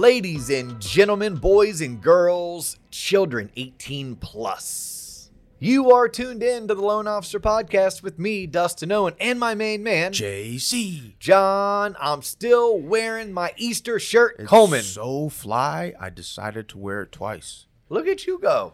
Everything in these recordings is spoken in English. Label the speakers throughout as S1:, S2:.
S1: Ladies and gentlemen, boys and girls, children 18 plus. You are tuned in to the Loan Officer Podcast with me, Dustin Owen, and my main man,
S2: JC.
S1: John. I'm still wearing my Easter shirt,
S2: It's
S1: Coleman.
S2: so fly, I decided to wear it twice.
S1: Look at you go.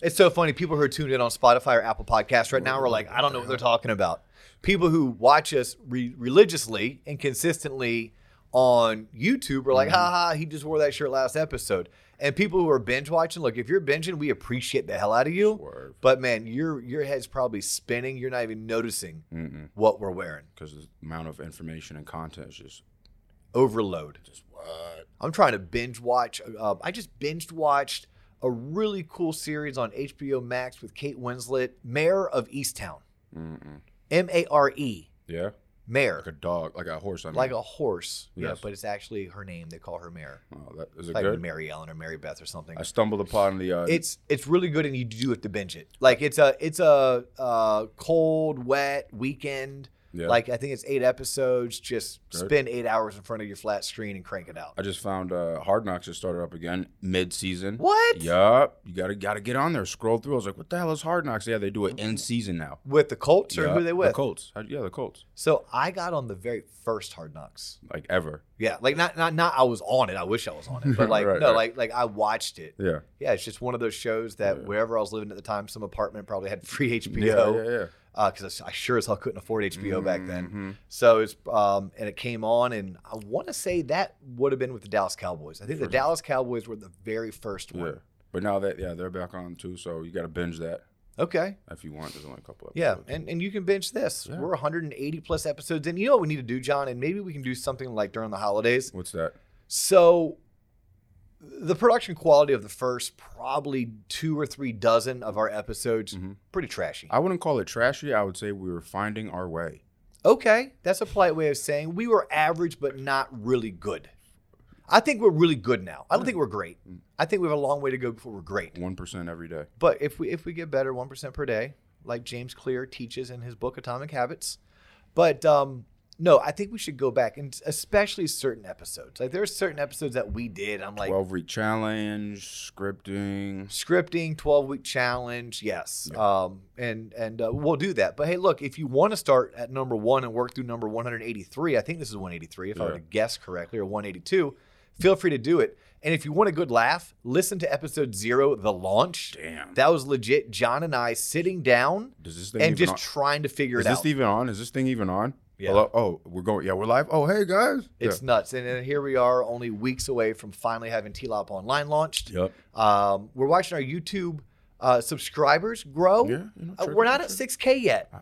S1: It's so funny. People who are tuned in on Spotify or Apple Podcasts right now are like, I don't know what they're talking about. People who watch us re- religiously and consistently on YouTube are like, ha ha, he just wore that shirt last episode. And people who are binge watching, look, if you're binging, we appreciate the hell out of you.
S2: Swerve.
S1: But man, your your head's probably spinning. You're not even noticing
S2: Mm-mm.
S1: what we're wearing.
S2: Because the amount of information and content is just,
S1: Overload.
S2: just what?
S1: I'm trying to binge watch. Uh, I just binge watched a really cool series on HBO Max with Kate Winslet, Mare of Easttown. M A R E,
S2: Yeah?
S1: Mare,
S2: Like a dog, like a horse. I mean.
S1: like a horse. Yeah, but it's actually her name. They call her Mare,
S2: Oh, that, is it
S1: like
S2: good?
S1: Mary Ellen or Mary Beth or something.
S2: I stumbled upon the. Uh,
S1: It's it's really good, and you do have to binge it. Like it's a it's a uh, cold, wet weekend.
S2: Yeah.
S1: Like I think it's eight episodes. Just spend eight hours in front of your flat screen and crank it out.
S2: I just found uh, Hard Knocks just started up again mid season.
S1: What?
S2: Yup. You gotta gotta get on there. Scroll through. I was like, what the hell is Hard Knocks? Yeah, they do it in season now.
S1: With the Colts or
S2: Yeah,
S1: who they with?
S2: The Colts. Yeah, the Colts.
S1: So I got on the very first Hard Knocks.
S2: Like ever.
S1: Yeah, like not not not I was on it. I wish I was on it, but like
S2: Right,
S1: no,
S2: right.
S1: like like I watched it.
S2: Yeah.
S1: Yeah, it's just one of those shows that
S2: Yeah.
S1: wherever I was living at the time, some apartment probably had free
S2: Yeah,
S1: HBO
S2: yeah, yeah.
S1: Because I sure as hell couldn't afford HBO back then.
S2: Mhm.
S1: So it's um and it came on, and I want to say that would have been with the Dallas Cowboys. I think the
S2: Sure.
S1: Dallas Cowboys were the very first
S2: Yeah.
S1: one.
S2: But now that yeah, they're back on too, so you gotta binge that
S1: Okay.
S2: if you want. There's only a couple episodes.
S1: Yeah, and, and you can binge this.
S2: Yeah.
S1: We're 180 plus episodes, and you know what we need to do, John, and maybe we can do something like during the holidays.
S2: What's that?
S1: So, the production quality of the first probably two or three dozen of our episodes
S2: Mhm.
S1: pretty trashy.
S2: I wouldn't call it trashy. I would say we were finding our way.
S1: Okay, that's a polite way of saying we were average but not really good. I think we're really good now. I don't think we're great. I think we have a long way to go before we're great.
S2: One percent every day.
S1: But if we if we get better, one percent per day, like James Clear teaches in his book Atomic Habits. But um, no, I think we should go back and especially certain episodes. Like there are certain episodes that we did. I'm like
S2: Twelve week challenge, scripting.
S1: scripting 12 week challenge yes um and and uh, we'll do that but hey look if you want to start at number one and work through number 183 i think this is 183 if i were to guess correctly or 182 feel free to do it and if you want a good laugh listen to episode zero the launch
S2: Damn.
S1: that was legit john and i sitting down
S2: Does this thing
S1: and just
S2: on?
S1: trying to figure
S2: Is
S1: it out.
S2: Is this even on? Is this thing even on?
S1: Yeah.
S2: Hello? Oh, we're going. Yeah, we're live. Oh, hey guys.
S1: it's nuts and then here we are only weeks away from finally having t-lop online launched.
S2: Yep.
S1: um, we're watching our youtube uh, subscribers grow
S2: Yeah. You know,
S1: Uh, we're not at 6K yet.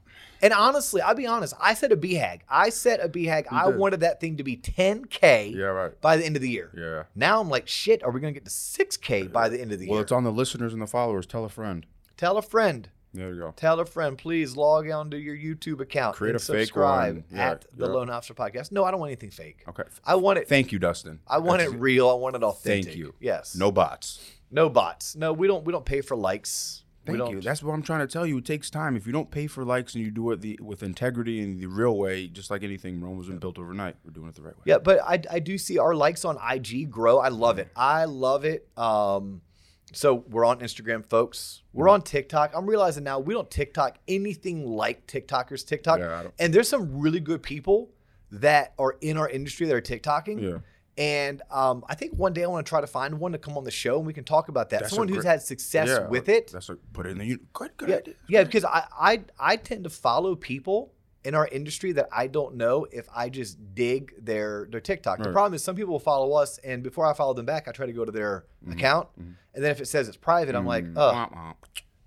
S1: And honestly, I'll be honest. I set a BHAG. I set a BHAG. I
S2: did.
S1: wanted that thing to be 10K
S2: Yeah. Right.
S1: by the end of the year.
S2: Yeah.
S1: Now I'm like, shit, are we going to get to 6K by the end of the
S2: Well,
S1: year?
S2: Well, it's on the listeners and the followers. Tell a friend.
S1: Tell a friend.
S2: There you go.
S1: Tell a friend. Please log on to your YouTube account.
S2: Create
S1: and
S2: a fake
S1: subscribe
S2: one. Yeah,
S1: at the
S2: yeah.
S1: Loan Officer Podcast. No, I don't want anything fake.
S2: Okay.
S1: I want it.
S2: Thank you, Dustin.
S1: I want it
S2: That's-
S1: real. I want it authentic.
S2: Thank you.
S1: Yes.
S2: No bots.
S1: No bots. No, we don't. We don't pay for likes.
S2: Thank you. That's what I'm trying to tell you. It takes time. If you don't pay for likes and you do it the with integrity and the real way, just like anything, Rome wasn't built overnight. We're doing it the right way.
S1: Yeah, but I, I do see our likes on IG grow. I love it. I love it. Um, so we're on Instagram, folks. We're
S2: Mm-hmm.
S1: on TikTok. I'm realizing now we don't TikTok anything like TikTokers TikTok.
S2: Yeah,
S1: and there's some really good people that are in our industry that are TikToking.
S2: Yeah.
S1: And um, I think one day I want to try to find one to come on the show and we can talk about that.
S2: That's
S1: Someone who's
S2: great-
S1: had success
S2: Yeah,
S1: with it.
S2: That's a, put it in the good, good
S1: Yeah,
S2: idea.
S1: yeah, because I, I I tend to follow people in our industry that I don't know if I just dig their their TikTok. The problem is some people will follow us, and before I follow them back, I try to go to their account,
S2: mhm.
S1: and then if it says it's private, I'm like, oh,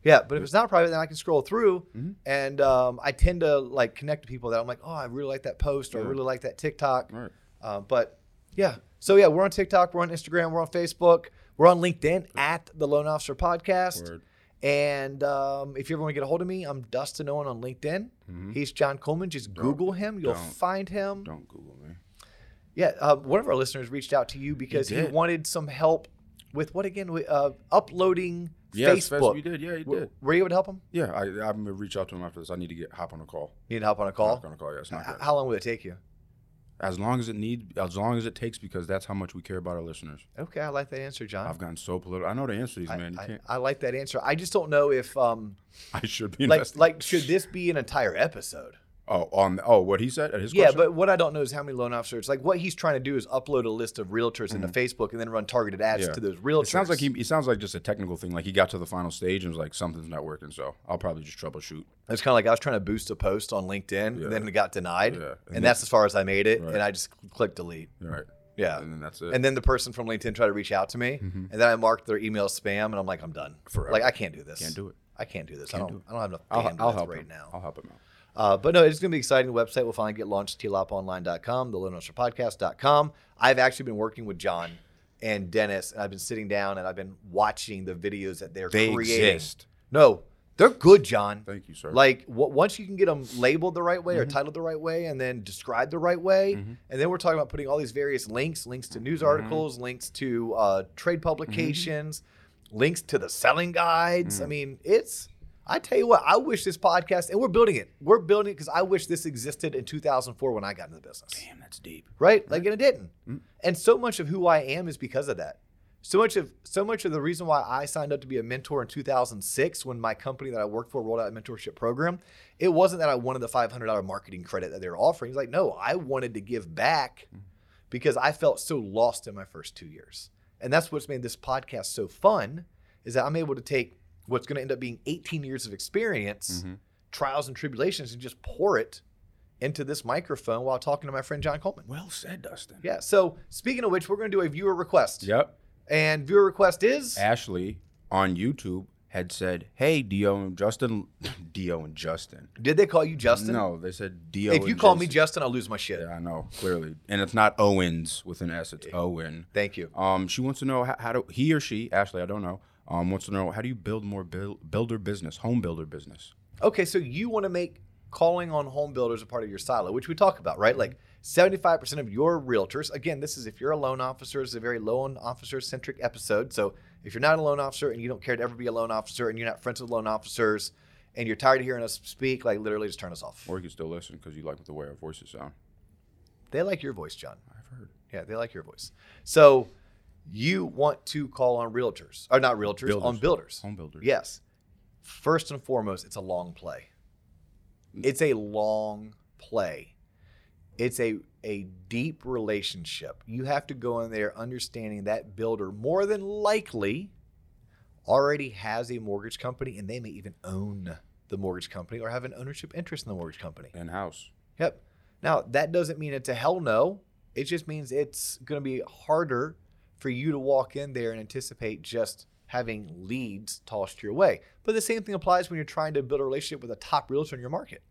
S1: yeah. But if it's not private, then I can scroll through,
S2: Mhm.
S1: and um, I tend to like connect to people that I'm like, oh, I really like that post, or I really like that TikTok.
S2: Right.
S1: Uh, but yeah, so yeah, we're on TikTok, we're on Instagram, we're on Facebook, we're on LinkedIn at the Loan Officer Podcast.
S2: Word.
S1: And um, if you ever want to get a hold of me, I'm Dustin Owen on LinkedIn.
S2: Mhm.
S1: He's John Coleman. Just Google him. You'll find him.
S2: Don't Google me.
S1: Yeah. Uh, one of our listeners reached out to you because he,
S2: did.
S1: wanted some help with what again? Uh, uploading
S2: Yes,
S1: Facebook.
S2: we did. Yeah, he
S1: W-
S2: did.
S1: Were you able to help him?
S2: Yeah, I, I'm gonna reach out to him after this. I need to get hop on a call.
S1: You need help on a call.
S2: Hop on a call. Yeah, it's not good.
S1: How long will it take you?
S2: As long as it needs, as long as it takes, because that's how much we care about our listeners.
S1: Okay, I like that answer, John.
S2: I've gotten so political. I know the answer these,
S1: I,
S2: man.
S1: I-. I like that answer. I just don't know if um
S2: I should be
S1: like like should this be an entire episode?
S2: Oh, on oh, what he said at his
S1: Yeah,
S2: question?
S1: but what I don't know is how many loan officers. Like what he's trying to do is upload a list of realtors into Facebook and then run targeted ads
S2: Mm-hmm. Yeah.
S1: to those realtors.
S2: It sounds like he. It sounds like just a technical thing. Like he got to the final stage and was like, something's not working. So I'll probably just troubleshoot.
S1: It's kind of like I was trying to boost a post on LinkedIn,
S2: Yeah.
S1: and then it got denied,
S2: Yeah.
S1: and,
S2: And
S1: that's as far as I made it,
S2: Right.
S1: and I just clicked delete.
S2: Right.
S1: Yeah,
S2: And then that's it.
S1: and then the person from LinkedIn tried to reach out to me, and then I marked their email spam, and I'm like, I'm done.
S2: Forever.
S1: Like I can't do this.
S2: Can't do it.
S1: I can't do this. I
S2: Can't
S1: don't.
S2: do.
S1: I don't have enough
S2: I'll, I'll help
S1: right
S2: him.
S1: now.
S2: I'll help him out.
S1: Uh, but no, it's going to be exciting. The website will finally get launched, tloponline.com, the podcast.com. I've actually been working with John and Dennis, and I've been sitting down and I've been watching the videos that they're
S2: They
S1: creating.
S2: exist.
S1: No, they're good, John.
S2: Thank you, sir.
S1: Like w- once you can get them labeled the right way or
S2: Mhm.
S1: titled the right way, and then described the right way,
S2: Mhm.
S1: and then we're talking about putting all these various links, links to news
S2: Mhm.
S1: articles, links to uh, trade publications, links to the selling guides. I
S2: Mm.
S1: mean, it's. I tell you what, I wish this podcast, and we're building it. We're building it because I wish this existed in 2004 when I got into the business
S2: Damn, that's deep.
S1: right? Like, and it didn't.
S2: Mm.
S1: And so much of who I am is because of that. So much of so much of the reason why I signed up to be a mentor in 2006 when my company that I worked for rolled out a mentorship program, it wasn't that I wanted the $500 marketing credit that they were offering. It's like, no, I wanted to give back because I felt so lost in my first two years. And that's what's made this podcast so fun is that I'm able to take what's going to end up being 18 years of experience,
S2: Mhm.
S1: trials and tribulations, and just pour it into this microphone while talking to my friend John Coleman.
S2: Well said, Dustin.
S1: Yeah. So speaking of which, we're going to do a viewer request.
S2: Yep.
S1: And viewer request is
S2: Ashley on YouTube had said, "Hey, D.O. and Justin, D.O. and Justin."
S1: did they call you Justin?
S2: No, they said Dio.
S1: If you
S2: and
S1: call me Justin, I'll lose my shit.
S2: yeah, I know clearly, and it's not Owens with an S. It's Owen.
S1: Thank you.
S2: Um, she wants to know how, how do he or she, Ashley, I don't know, um, wants to know how do you build more buil- builder business, home builder business.
S1: Okay, so you want to make calling on home builders a part of your silo, which we talk about, right? Like 75% of your realtors, again, this is if you're a loan officer, it's a very loan officer centric episode. So if you're not a loan officer and you don't care to ever be a loan officer and you're not friends with loan officers and you're tired of hearing us speak, like literally just turn us off.
S2: Or you can still listen because you like the way our voices sound.
S1: They like your voice, John.
S2: I've heard.
S1: Yeah, they like your voice. So you want to call on realtors, or not realtors,
S2: Builders.
S1: on builders.
S2: Home builders.
S1: Yes. First and foremost, it's a long play. Mm. It's a long play. It's a a deep relationship. You have to go in there understanding that builder more than likely already has a mortgage company and they may even own the mortgage company or have an ownership interest in the mortgage company.
S2: In house.
S1: Yep. Now, that doesn't mean it's a hell no. It just means it's going to be harder for you to walk in there and anticipate just having leads tossed your way. But the same thing applies when you're trying to build a relationship with a top realtor in your market,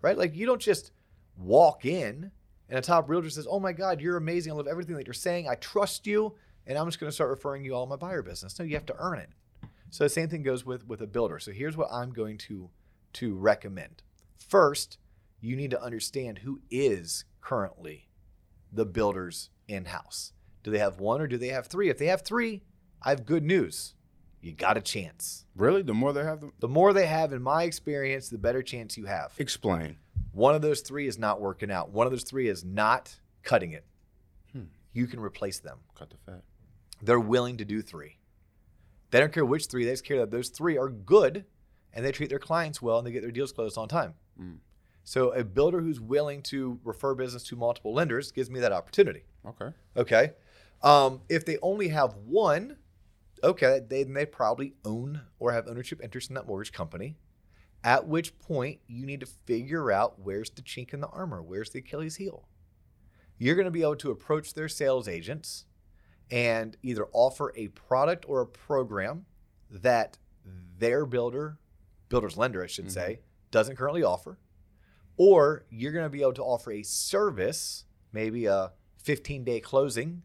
S1: right? Like you don't just walk in and a top realtor says, Oh my God, you're amazing. I love everything that you're saying. I trust you. And I'm just going to start referring you all my buyer business. No, you have to earn it. So the same thing goes with, with a builder. So here's what I'm going to, to recommend. First, you need to understand who is currently the builders in house. Do they have one or do they have three? If they have three, I have good news. You got a chance.
S2: Really? The more they have them?
S1: The more they have, in my experience, the better chance you have.
S2: Explain.
S1: One of those three is not working out. One of those three is not cutting it.
S2: Hmm.
S1: You can replace them.
S2: Cut the fat.
S1: They're willing to do three. They don't care which three, they just care that those three are good and they treat their clients well and they get their deals closed on time.
S2: Mm.
S1: So a builder who's willing to refer business to multiple lenders gives me that opportunity.
S2: Okay.
S1: Okay. Um, if they only have one, okay, they, they probably own or have ownership interest in that mortgage company. At which point you need to figure out where's the chink in the armor, where's the Achilles heel. You're going to be able to approach their sales agents and either offer a product or a program that their builder, builder's lender, I should say, doesn't currently offer. Or you're going to be able to offer a service, maybe a 15 day closing,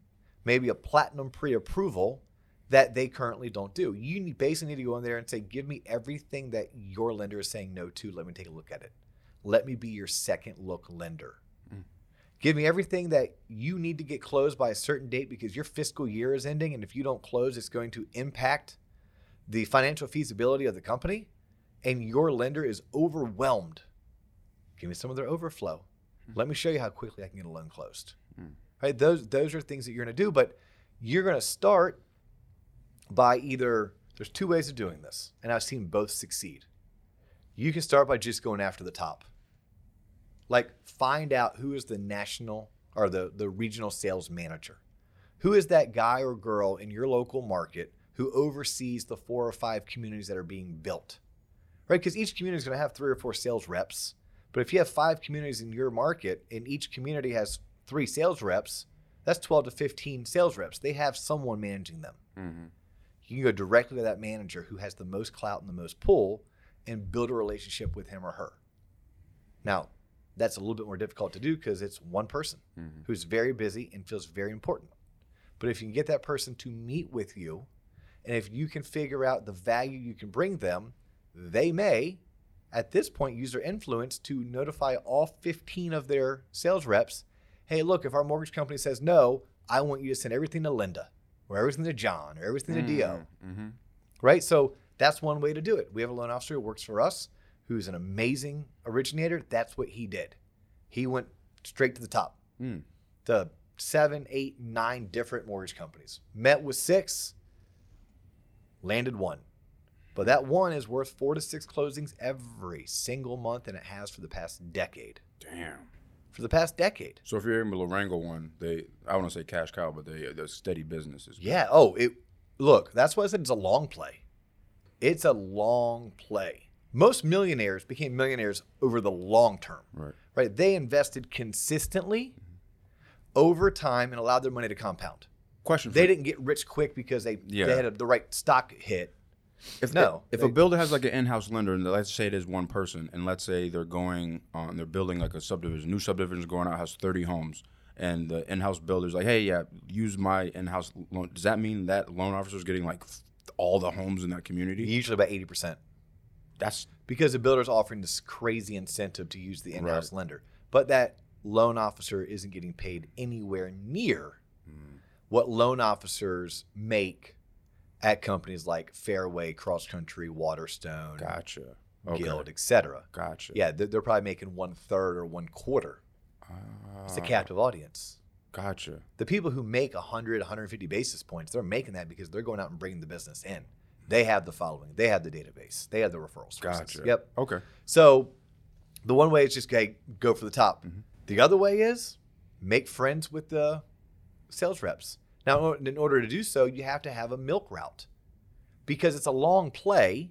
S1: maybe a platinum pre approval that they currently don't do. You need, basically need to go in there and say, Give me everything that your lender is saying no to. Let me take a look at it. Let me be your second look lender.
S2: Mm.
S1: Give me everything that you need to get closed by a certain date because your fiscal year is ending. And if you don't close, it's going to impact the financial feasibility of the company. And your lender is overwhelmed. Give me some of their overflow. Let me show you how quickly I can get a loan closed.
S2: Mm.
S1: Right? Those those are things that you're going to do, but you're going to start by either there's two ways of doing this, and I've seen both succeed. You can start by just going after the top. Like find out who is the national or the the regional sales manager. Who is that guy or girl in your local market who oversees the four or five communities that are being built? Right? Because each community is going to have three or four sales reps. But if you have five communities in your market and each community has three sales reps, that's 12 to 15 sales reps. They have someone managing them.
S2: Mm-hmm.
S1: You can go directly to that manager who has the most clout and the most pull and build a relationship with him or her. Now, that's a little bit more difficult to do because it's one person
S2: Mhm.
S1: who's very busy and feels very important. But if you can get that person to meet with you, and if you can figure out the value you can bring them, they may, at this point, use their influence to notify all 15 of their sales reps hey, look, if our mortgage company says no, I want you to send everything to Linda, or everything to John, or everything to D.O.
S2: Mm-hmm.
S1: right? So that's one way to do it. We have a loan officer who works for us who's an amazing originator. That's what he did. He went straight to the top.
S2: Mm.
S1: The seven, eight, nine different mortgage companies. Met with six, landed one. But that one is worth four to six closings every single month, and it has for the past decade.
S2: Damn.
S1: For the past decade.
S2: So if you're in the Lorengo one, they I want to say cash cow, but they they're steady businesses.
S1: Yeah. Oh, it. Look, that's why I said it's a long play. It's a long play. Most millionaires became millionaires over the long term,
S2: Right.
S1: right? They invested consistently over time and allowed their money to compound.
S2: Question.
S1: They didn't get rich quick because they,
S2: Yeah.
S1: they had a, the right stock hit.
S2: If
S1: no,
S2: if
S1: they-
S2: a builder has like an in-house lender, and let's say it is one person, and let's say they're going on, they're building like a subdivision, new subdivision is going out has 30 homes, and the in-house builder's like, hey, yeah, use my in-house loan. Does that mean that loan officer is getting like all the homes in that community?
S1: Usually about 80%.
S2: That's
S1: because the builder's offering this crazy incentive to use the in-house lender but that loan officer isn't getting paid anywhere near hmm. what loan officers make at companies like fairway cross country waterstone
S2: gotcha. Okay.
S1: guild etc
S2: Gotcha.
S1: yeah they're, they're probably making one third or one quarter it's a
S2: Ah,
S1: captive audience
S2: Gotcha.
S1: the people who make 100 150 basis points they're making that because they're going out and bringing the business in they have the following they have the database they have the referral sources
S2: Gotcha.
S1: yep
S2: Okay.
S1: so the one way is just okay, go for the top.
S2: Mhm.
S1: The other way is make friends with the sales reps. Now, in order to do so, you have to have a milk route because it's a long play.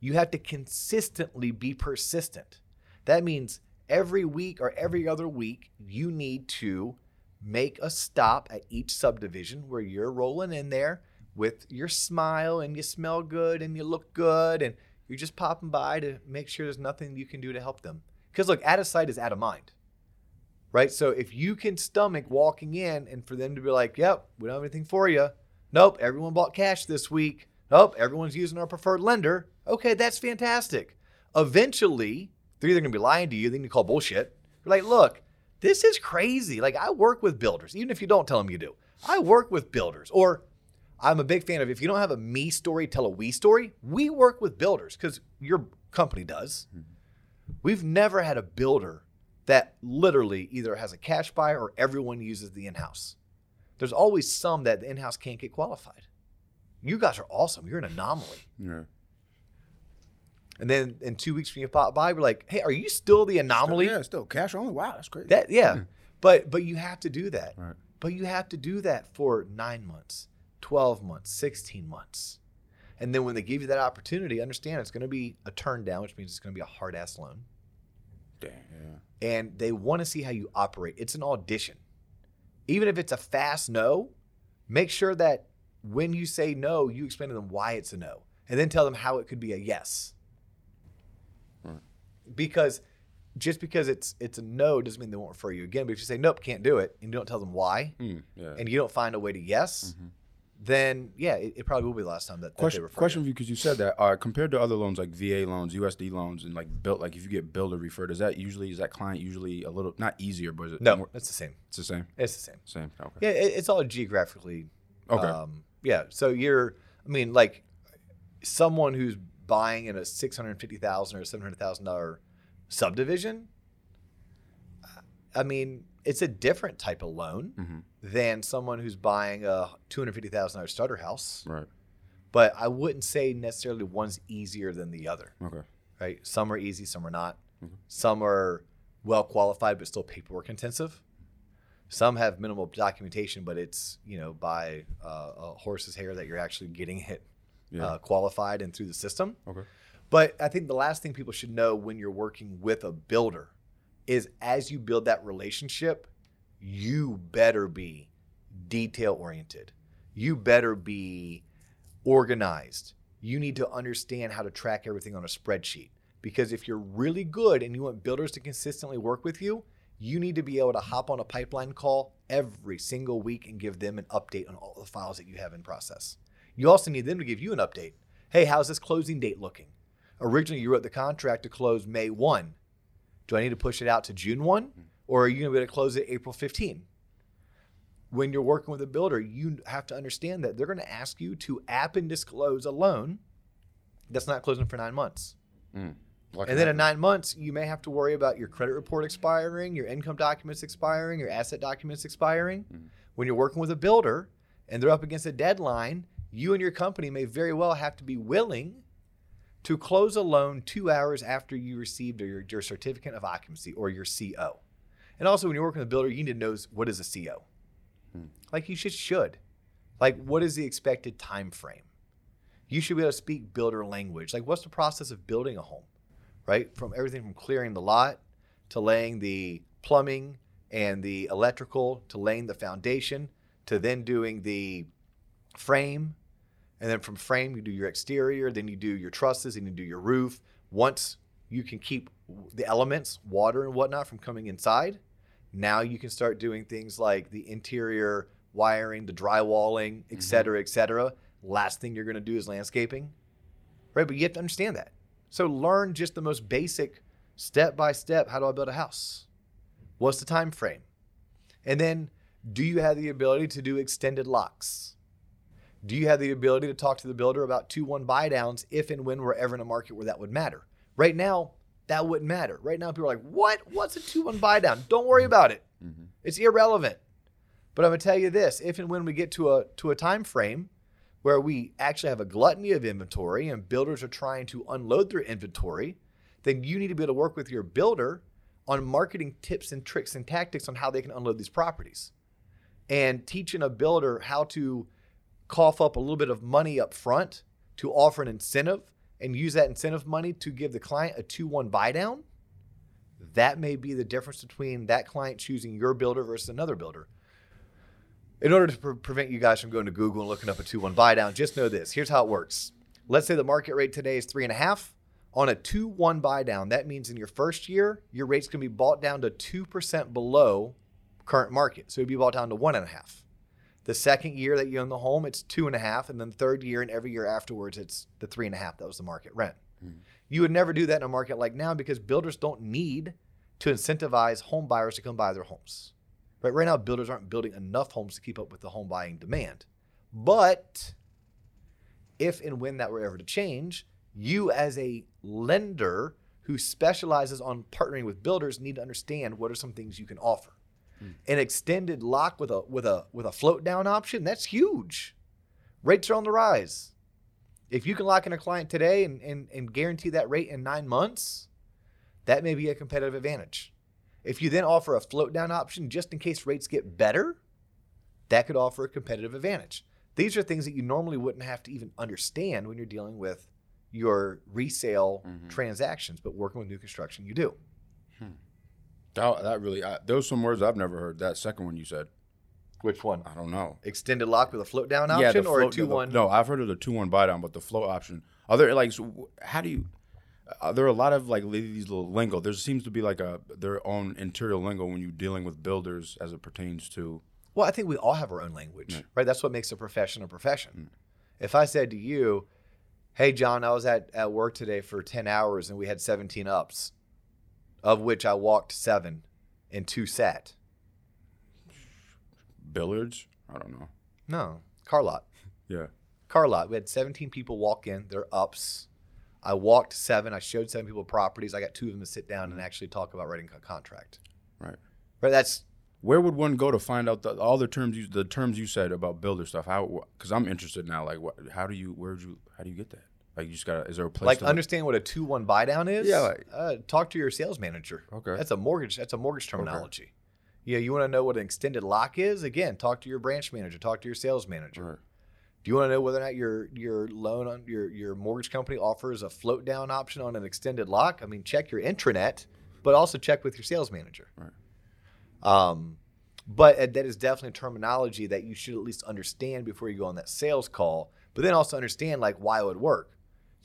S1: You have to consistently be persistent. That means every week or every other week, you need to make a stop at each subdivision where you're rolling in there with your smile and you smell good and you look good and you're just popping by to make sure there's nothing you can do to help them. Because look, out of sight is out of mind. Right? So if you can stomach walking in and for them to be like, yep, we don't have anything for you. Nope, everyone bought cash this week. Nope, everyone's using our preferred lender. Okay, that's fantastic. Eventually, they're either going to be lying to you, they're going to call bullshit. You're like, look, this is crazy. Like, I work with builders, even if you don't tell them you do. I work with builders. Or I'm a big fan of if you don't have a me story, tell a we story. We work with builders because your company does. Mm-hmm. We've never had a builder that literally either has a cash buyer or everyone uses the in house. There's always some that the in house can't get qualified. You guys are awesome. You're an anomaly.
S2: Yeah.
S1: And then in two weeks when you pop by, we're like, hey, are you still the anomaly?
S2: Yeah, still cash only. Wow, that's crazy.
S1: That yeah. Hmm. But but you have to do that.
S2: Right.
S1: But you have to do that for nine months, 12 months, 16 months. And then when they give you that opportunity, understand it's going to be a turn down, which means it's going to be a hard ass loan.
S2: Damn. Yeah.
S1: And they want to see how you operate. It's an audition. Even if it's a fast no, make sure that when you say no, you explain to them why it's a no. And then tell them how it could be a yes. Because just because it's it's a no doesn't mean they won't refer you again. But if you say nope, can't do it, and you don't tell them why,
S2: Mm, yeah.
S1: and you don't find a way to yes,
S2: Mhm.
S1: Then yeah, it, it probably will be the last time that, that they
S2: question
S1: refer
S2: question for you because you said that uh, compared to other loans like VA loans, USD loans, and like built like if you get builder referred, is that usually is that client usually a little not easier, but is it
S1: No,
S2: more,
S1: it's the same.
S2: it's the same
S1: It's the same.
S2: same okay
S1: Yeah, it, it's all geographically.
S2: okay
S1: Um, yeah. So you're, I mean, like someone who's buying in a six hundred fifty thousand or seven hundred thousand dollar subdivision. I mean, it's a different type of loan
S2: Mhm.
S1: than someone who's buying a two hundred fifty thousand dollar starter house.
S2: Right.
S1: But I wouldn't say necessarily one's easier than the other.
S2: Okay.
S1: Right? Some are easy, some are not.
S2: Mhm.
S1: Some are well qualified, but still paperwork intensive. Some have minimal documentation, but it's you know by uh, a horse's hair that you're actually getting it
S2: Yeah.
S1: uh, qualified and through the system.
S2: okay.
S1: But I think the last thing people should know when you're working with a builder is as you build that relationship, you better be detail oriented. You better be organized. You need to understand how to track everything on a spreadsheet. Because if you're really good and you want builders to consistently work with you, you need to be able to hop on a pipeline call every single week and give them an update on all the files that you have in process. You also need them to give you an update. Hey, how's this closing date looking? Originally, you wrote the contract to close May 1. Do I need to push it out to June 1? Or are you going to be able to close it April 15? When you're working with a builder, you have to understand that they're going to ask you to app and disclose a loan that's not closing for nine months.
S2: Mm.
S1: And then in nine months, you may have to worry about your credit report expiring, your income documents expiring, your asset documents expiring.
S2: Mhm.
S1: When you're working with a builder and they're up against a deadline, you and your company may very well have to be willing to close a loan two hours after you received your, your certificate of occupancy or your CO. And also, when you're working with a builder, you need to know what is a CO.
S2: Hmm.
S1: Like you should should. Like, what is the expected time frame? You should be able to speak builder language. Like, what's the process of building a home? right? From everything from clearing the lot to laying the plumbing and the electrical to laying the foundation to then doing the frame. And then from frame, you do your exterior, then you do your trusses, and you do your roof. Once you can keep the elements, water and whatnot, from coming inside, now you can start doing things like the interior wiring, the drywalling, et mm-hmm. cetera, et cetera. Last thing you're going to do is landscaping, right? But you have to understand that. So learn just the most basic step by step. How do I build a house? What's the time frame? And then do you have the ability to do extended locks? Do you have the ability to talk to the builder about 2 1 buy downs if and when we're ever in a market where that would matter? Right now, that wouldn't matter. Right now, people are like, what? What's a 2 1 buy down? Don't worry about it.
S2: Mhm.
S1: It's irrelevant. But I'm gonna tell you this: if and when we get to a to a time frame where we actually have a gluttony of inventory and builders are trying to unload their inventory, then you need to be able to work with your builder on marketing tips and tricks and tactics on how they can unload these properties. And teaching a builder how to cough up a little bit of money up front to offer an incentive and use that incentive money to give the client a 2-1 buy down, that may be the difference between that client choosing your builder versus another builder. In order to pre- prevent you guys from going to Google and looking up a 2 1 buy down, just know this. Here's how it works. Let's say the market rate today is three and a half. On a 2 1 buy down, that means in your first year, your rate's to be bought down to 2% below current market. So it'd be bought down to one and a half. The second year that you own the home, it's two and a half. And then third year and every year afterwards, it's the three and a half. That was the market rent. Hmm. You would never do that in a market like now because builders don't need to incentivize home buyers to come buy their homes. Right, right now, builders aren't building enough homes to keep up with the home buying demand. But if and when that were ever to change, you as a lender who specializes on partnering with builders need to understand what are some things you can offer. An extended lock with a with a with a float down option, that's huge. Rates are on the rise. If you can lock in a client today and, and, and guarantee that rate in nine months, that may be a competitive advantage. If you then offer a float down option just in case rates get better, that could offer a competitive advantage. These are things that you normally wouldn't have to even understand when you're dealing with your resale
S2: Mhm.
S1: transactions, but working with new construction, you do.
S2: That, that really, I, those some words I've never heard. That second one you said,
S1: Which one?
S2: I don't know.
S1: Extended lock with a float down
S2: yeah,
S1: option
S2: the
S1: or a 2 1?
S2: No, I've heard of the two one buy down, but the float option. Are there like, so how do you? Are there are a lot of like these little lingo? There seems to be like a their own interior lingo when you're dealing with builders as it pertains to.
S1: Well, I think we all have our own language,
S2: Right.
S1: right? That's what makes a profession a profession.
S2: Mm.
S1: If I said to you, hey, John, I was at, at work today for 10 hours and we had 17 ups, of which I walked seven and two sat.
S2: Billiards? I don't know.
S1: No, car lot.
S2: Yeah.
S1: Car lot. We had 17 people walk in, they're ups. I walked seven. I showed seven people properties. I got two of them to sit down and actually talk about writing a contract.
S2: Right.
S1: Right? That's
S2: Where would one go to find out the, all the terms you the terms you said about builder stuff? How? Because I'm interested now. Like, what? How do you? Where would you? How do you get that? Like, you just got. to Is there a place?
S1: like
S2: to
S1: understand what a two one buy down is.
S2: Yeah, like-
S1: uh, talk to your sales manager.
S2: Okay.
S1: That's a mortgage. That's a mortgage terminology. Yeah, you want to know what an extended lock is? Again, talk to your branch manager. Talk to your sales manager.
S2: Right.
S1: Do you want to know whether or not your your loan on your your mortgage company offers a float down option on an extended lock? I mean, check your intranet, but also check with your sales manager.
S2: Right.
S1: Um, but uh, that is definitely terminology that you should at least understand before you go on that sales call. But then also understand like why it would work.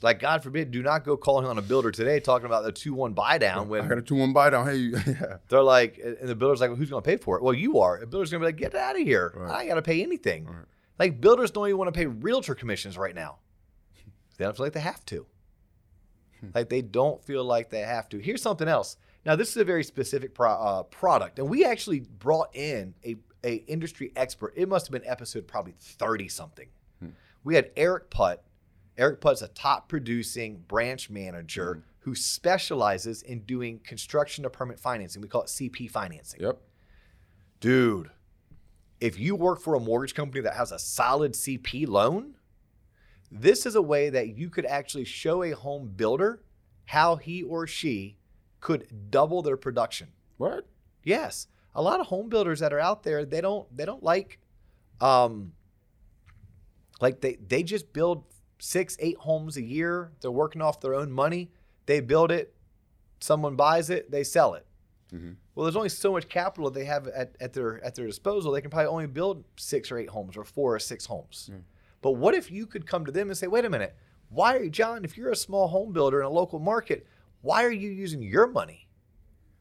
S1: Like God forbid, do not go calling on a builder today talking about the two one buy down When I
S2: got a two one buy down. Hey, yeah.
S1: they're like, and the builder's like, well, who's going to pay for it? Well, you are. The builder's going to be like, get out of here.
S2: Right.
S1: I got to pay anything.
S2: Right.
S1: Like builders don't even want to pay realtor commissions right now. They don't feel like they have to. like they don't feel like they have to. Here's something else. Now this is a very specific pro- uh, product, and we actually brought in a a industry expert. It must have been episode probably thirty something. We had Eric Putt. Eric Putt's a top producing branch manager who specializes in doing construction to permanent financing. We call it CP financing
S2: Yep.
S1: dude, if you work for a mortgage company that has a solid CP loan, this is a way that you could actually show a home builder how he or she could double their production.
S2: What?
S1: Yes, a lot of home builders that are out there, they don't they don't like um like they they just build 6 8 homes a year. They're working off their own money. They build it, someone buys it, they sell it.
S2: Mhm.
S1: Well, there's only so much capital they have at, at their at their disposal. They can probably only build six or eight homes, or four or six homes. But what if you could come to them and say, "Wait a minute, why are you, John? If you're a small home builder in a local market, why are you using your money?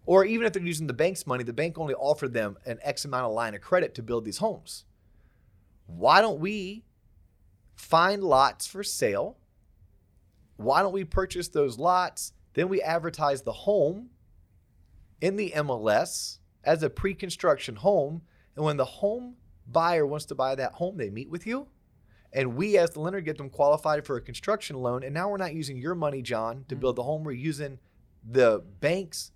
S1: Or even if they're using the bank's money, the bank only offered them an X amount of line of credit to build these homes. Why don't we find lots for sale? Why don't we purchase those lots? Then we advertise the home in the MLS as a pre construction home. And when the home buyer wants to buy that home, they meet with you. And we, as the lender, get them qualified for a construction loan. And now we're not using your money, John, to build mm-hmm. the home. We're using the bank's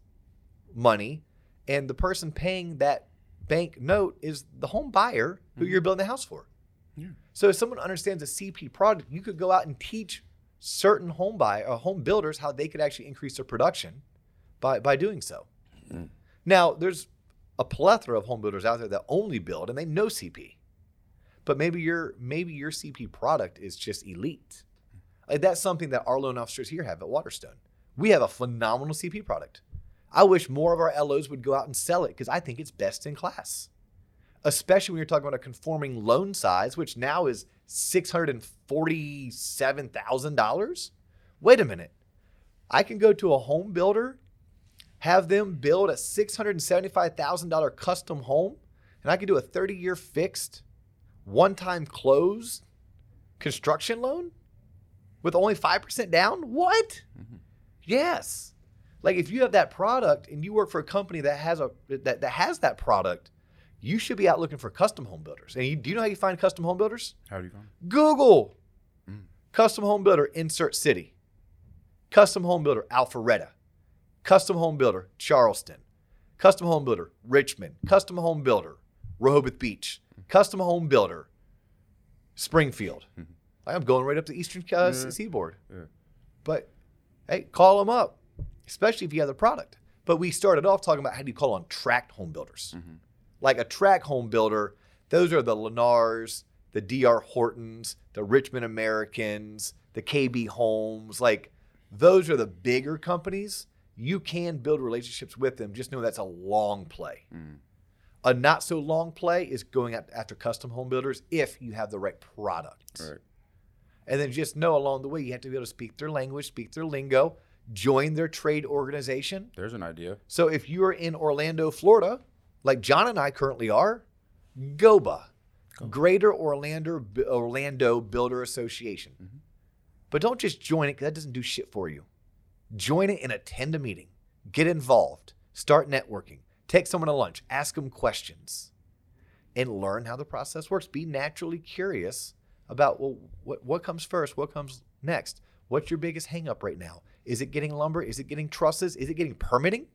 S1: money. And the person paying that bank note is the home buyer who you're mm-hmm. building the house for.
S2: Yeah.
S1: So if someone understands a CP product, you could go out and teach certain home buy uh, home builders how they could actually increase their production by by doing so. Now, there's a plethora of home builders out there that only build and they know CP. But maybe your maybe your CP product is just elite. Like that's something that our loan officers here have at Waterstone. We have a phenomenal CP product. I wish more of our LOs would go out and sell it because I think it's best in class. Especially when you're talking about a conforming loan size, which now is $647,000. Wait a minute. I can go to a home builder, have them build a $675,000 custom home, and I can do a 30 year fixed, one time closed construction loan with only 5% down? What? Mm-hmm. Yes. Like if you have that product and you work for a company that has a that, that has that product, you should be out looking for custom home builders. And you, do you know how you find custom home builders?
S2: How do you find? Them?
S1: Google. Mm. Custom home builder, insert city. Custom home builder, Alpharetta. Custom home builder, Charleston. Custom home builder, Richmond. Custom home builder, Rehoboth Beach. Custom home builder, Springfield. Mm-hmm. Like I'm going right up the eastern uh,
S2: Yeah.
S1: seaboard.
S2: Yeah.
S1: But hey, call them up, especially if you have the product. But we started off talking about how do you call on tract home builders. Mm-hmm. Like a tract home builder, those are the Lennars, the DR Hortons, the Richmond Americans, the KB Homes. Like those are the bigger companies. You can build relationships with them. Just know that's a long play. Mm. A not so long play is going after custom home builders if you have the right product.
S2: Right.
S1: And then just know along the way, you have to be able to speak their language, speak their lingo, join their trade organization.
S2: There's an idea.
S1: So if you are in Orlando, Florida, like John and I currently are, GOBA, Greater Orlando Orlando Builder Association. Mm-hmm. But don't just join it because that doesn't do shit for you. Join it and attend a meeting. Get involved. Start networking. Take someone to lunch. Ask them questions. And learn how the process works. Be naturally curious about well, what, what comes first? What comes next? What's your biggest hangup right now? Is it getting lumber? Is it getting trusses? Is it getting permitting?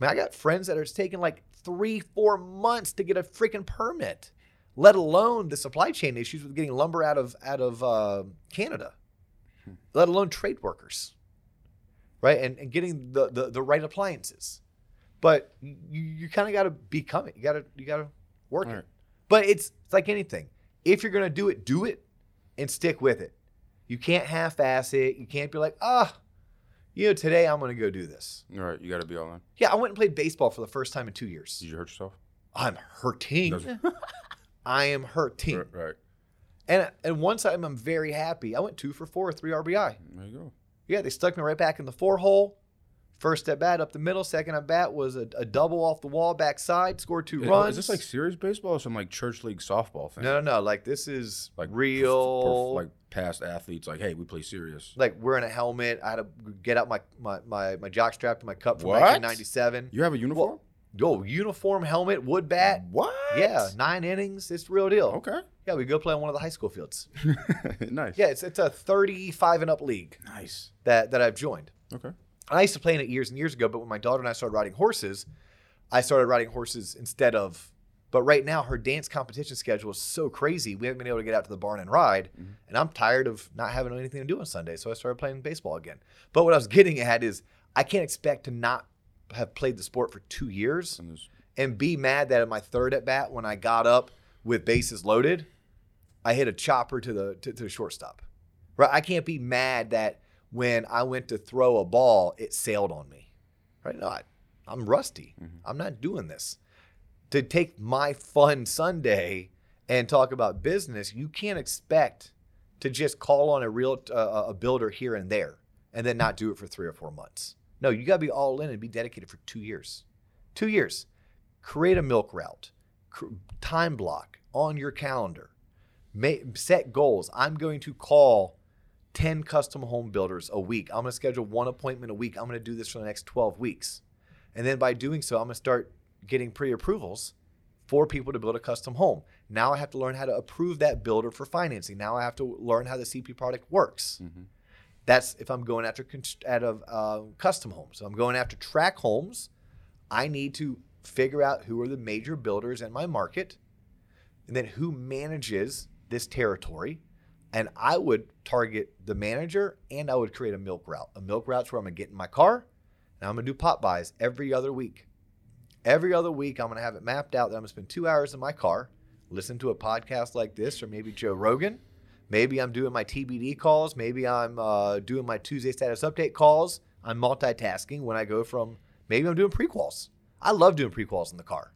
S1: I mean, I got friends that are taking like three, four months to get a freaking permit, let alone the supply chain issues with getting lumber out of out of uh, Canada, let alone trade workers, right? And, and getting the, the the right appliances. But you, you kind of got to become it. You got to you got to work
S2: Right.
S1: it. But it's it's like anything. If you're gonna do it, do it and stick with it. You can't half-ass it. You can't be like, ah, you know, today I'm gonna go do this.
S2: All right, you got to be all in.
S1: Yeah, I went and played baseball for the first time in two years.
S2: Did you hurt yourself?
S1: I'm hurting. I am hurting.
S2: Right, right.
S1: And and one time I'm very happy. I went two for four, three RBI.
S2: There you go.
S1: Yeah, they stuck me right back in the four hole. First at bat up the middle. Second at bat was a, a double off the wall backside. Scored two
S2: Is- oh,
S1: runs.
S2: Is this like serious baseball or some like church league softball thing?
S1: no, no, no. Like this is
S2: Like
S1: real.
S2: for- like past athletes, like, hey, we play serious.
S1: like wearing a helmet. I had to get out my my my, my jock strap to my cup from
S2: What?
S1: 1997.
S2: You have a uniform?
S1: Yo, uniform, helmet, wood bat.
S2: What?
S1: Yeah, nine innings. It's real deal.
S2: Okay.
S1: Yeah, we go play on one of the high school fields.
S2: nice.
S1: Yeah, it's it's a 35 and up league
S2: Nice.
S1: that that I've joined.
S2: Okay.
S1: I used to play in it years and years ago, but when my daughter and I started riding horses, I started riding horses instead of. But right now, her dance competition schedule is so crazy. We haven't been able to get out to the barn and ride,
S2: Mhm.
S1: and I'm tired of not having anything to do on Sunday. So I started playing baseball again. But what I was getting at is, I can't expect to not have played the sport for two years
S2: And
S1: be mad that at my third at bat, when I got up with bases loaded, I hit a chopper to the to, to the shortstop. Right? I can't be mad that when I went to throw a ball, it sailed on me. Right? No, I, I'm rusty.
S2: Mhm.
S1: I'm not doing this. To take my fun Sunday and talk about business, you can't expect to just call on a real uh, a builder here and there and then not do it for three or four months. No, you got to be all in and be dedicated for two years. Two years. Create a milk route, time block on your calendar. Ma- set goals. I'm going to call 10 custom home builders a week. I'm going to schedule one appointment a week. I'm going to do this for the next 12 weeks. And then by doing so, I'm going to start getting pre approvals for people to build a custom home. Now I have to learn how to approve that builder for financing. Now I have to learn how the CP product works.
S2: Mhm.
S1: That's if I'm going after out of uh, custom homes. So I'm going after tract homes. I need to figure out who are the major builders in my market, and then who manages this territory. And I would target the manager, and I would create a milk route. A milk route's where I'm gonna get in my car, and I'm gonna do pop buys every other week. Every other week, I'm gonna have it mapped out that I'm gonna spend two hours in my car, listen to a podcast like this, or maybe Joe Rogan. Maybe I'm doing my TBD calls. Maybe I'm uh, doing my Tuesday status update calls. I'm multitasking when I go from. Maybe I'm doing prequals. I love doing prequals in the car.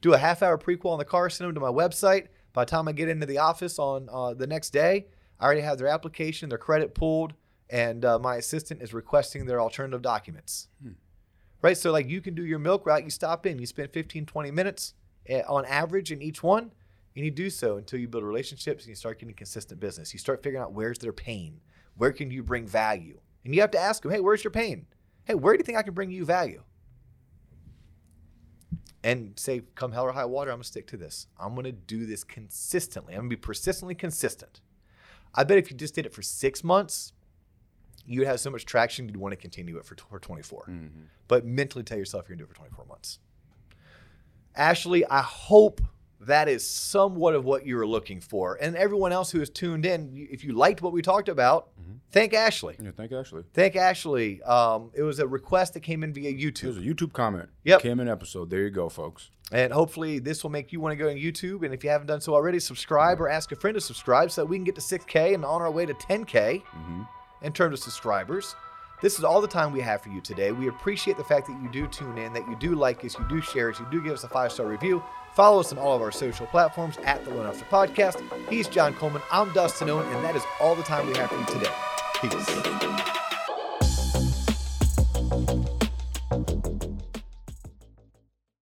S1: Do a half hour prequal in the car, send them to my website. By the time I get into the office on uh, the next day, I already have their application, their credit pulled, and uh, my assistant is requesting their alternative documents. Right? So, like, you can do your milk route. You stop in, you spend 15, 20 minutes eh, on average in each one, and you do so until you build relationships and you start getting consistent business. You start figuring out where's their pain, where can you bring value, and you have to ask them, hey, where's your pain? Hey, where do you think I can bring you value? And say, come hell or high water, I'm gonna stick to this. I'm gonna do this consistently. I'm gonna be persistently consistent. I bet if you just did it for six months, you'd have so much traction you'd want to continue it for, for 24
S2: Mhm.
S1: but mentally tell yourself you're gonna do it for 24 months. Ashley, I hope that is somewhat of what you were looking for. And everyone else who has tuned in, if you liked what we talked about,
S2: Mhm.
S1: thank Ashley.
S2: Yeah, thank Ashley.
S1: Thank Ashley. Um, it was a request that came in via YouTube.
S2: It was a YouTube comment.
S1: Yep.
S2: Came in episode. There you go, folks.
S1: And hopefully, this will make you want to go on YouTube. And if you haven't done so already, subscribe or ask a friend to subscribe so that we can get to 6K and on our way to 10K.
S2: hmm
S1: in terms of subscribers. This is all the time we have for you today. We appreciate the fact that you do tune in, that you do like us, you do share us, you do give us a five star review. Follow us on all of our social platforms at the Loan Officer Podcast. He's John Coleman. I'm Dustin Owen, and that is all the time we have for you today. Peace.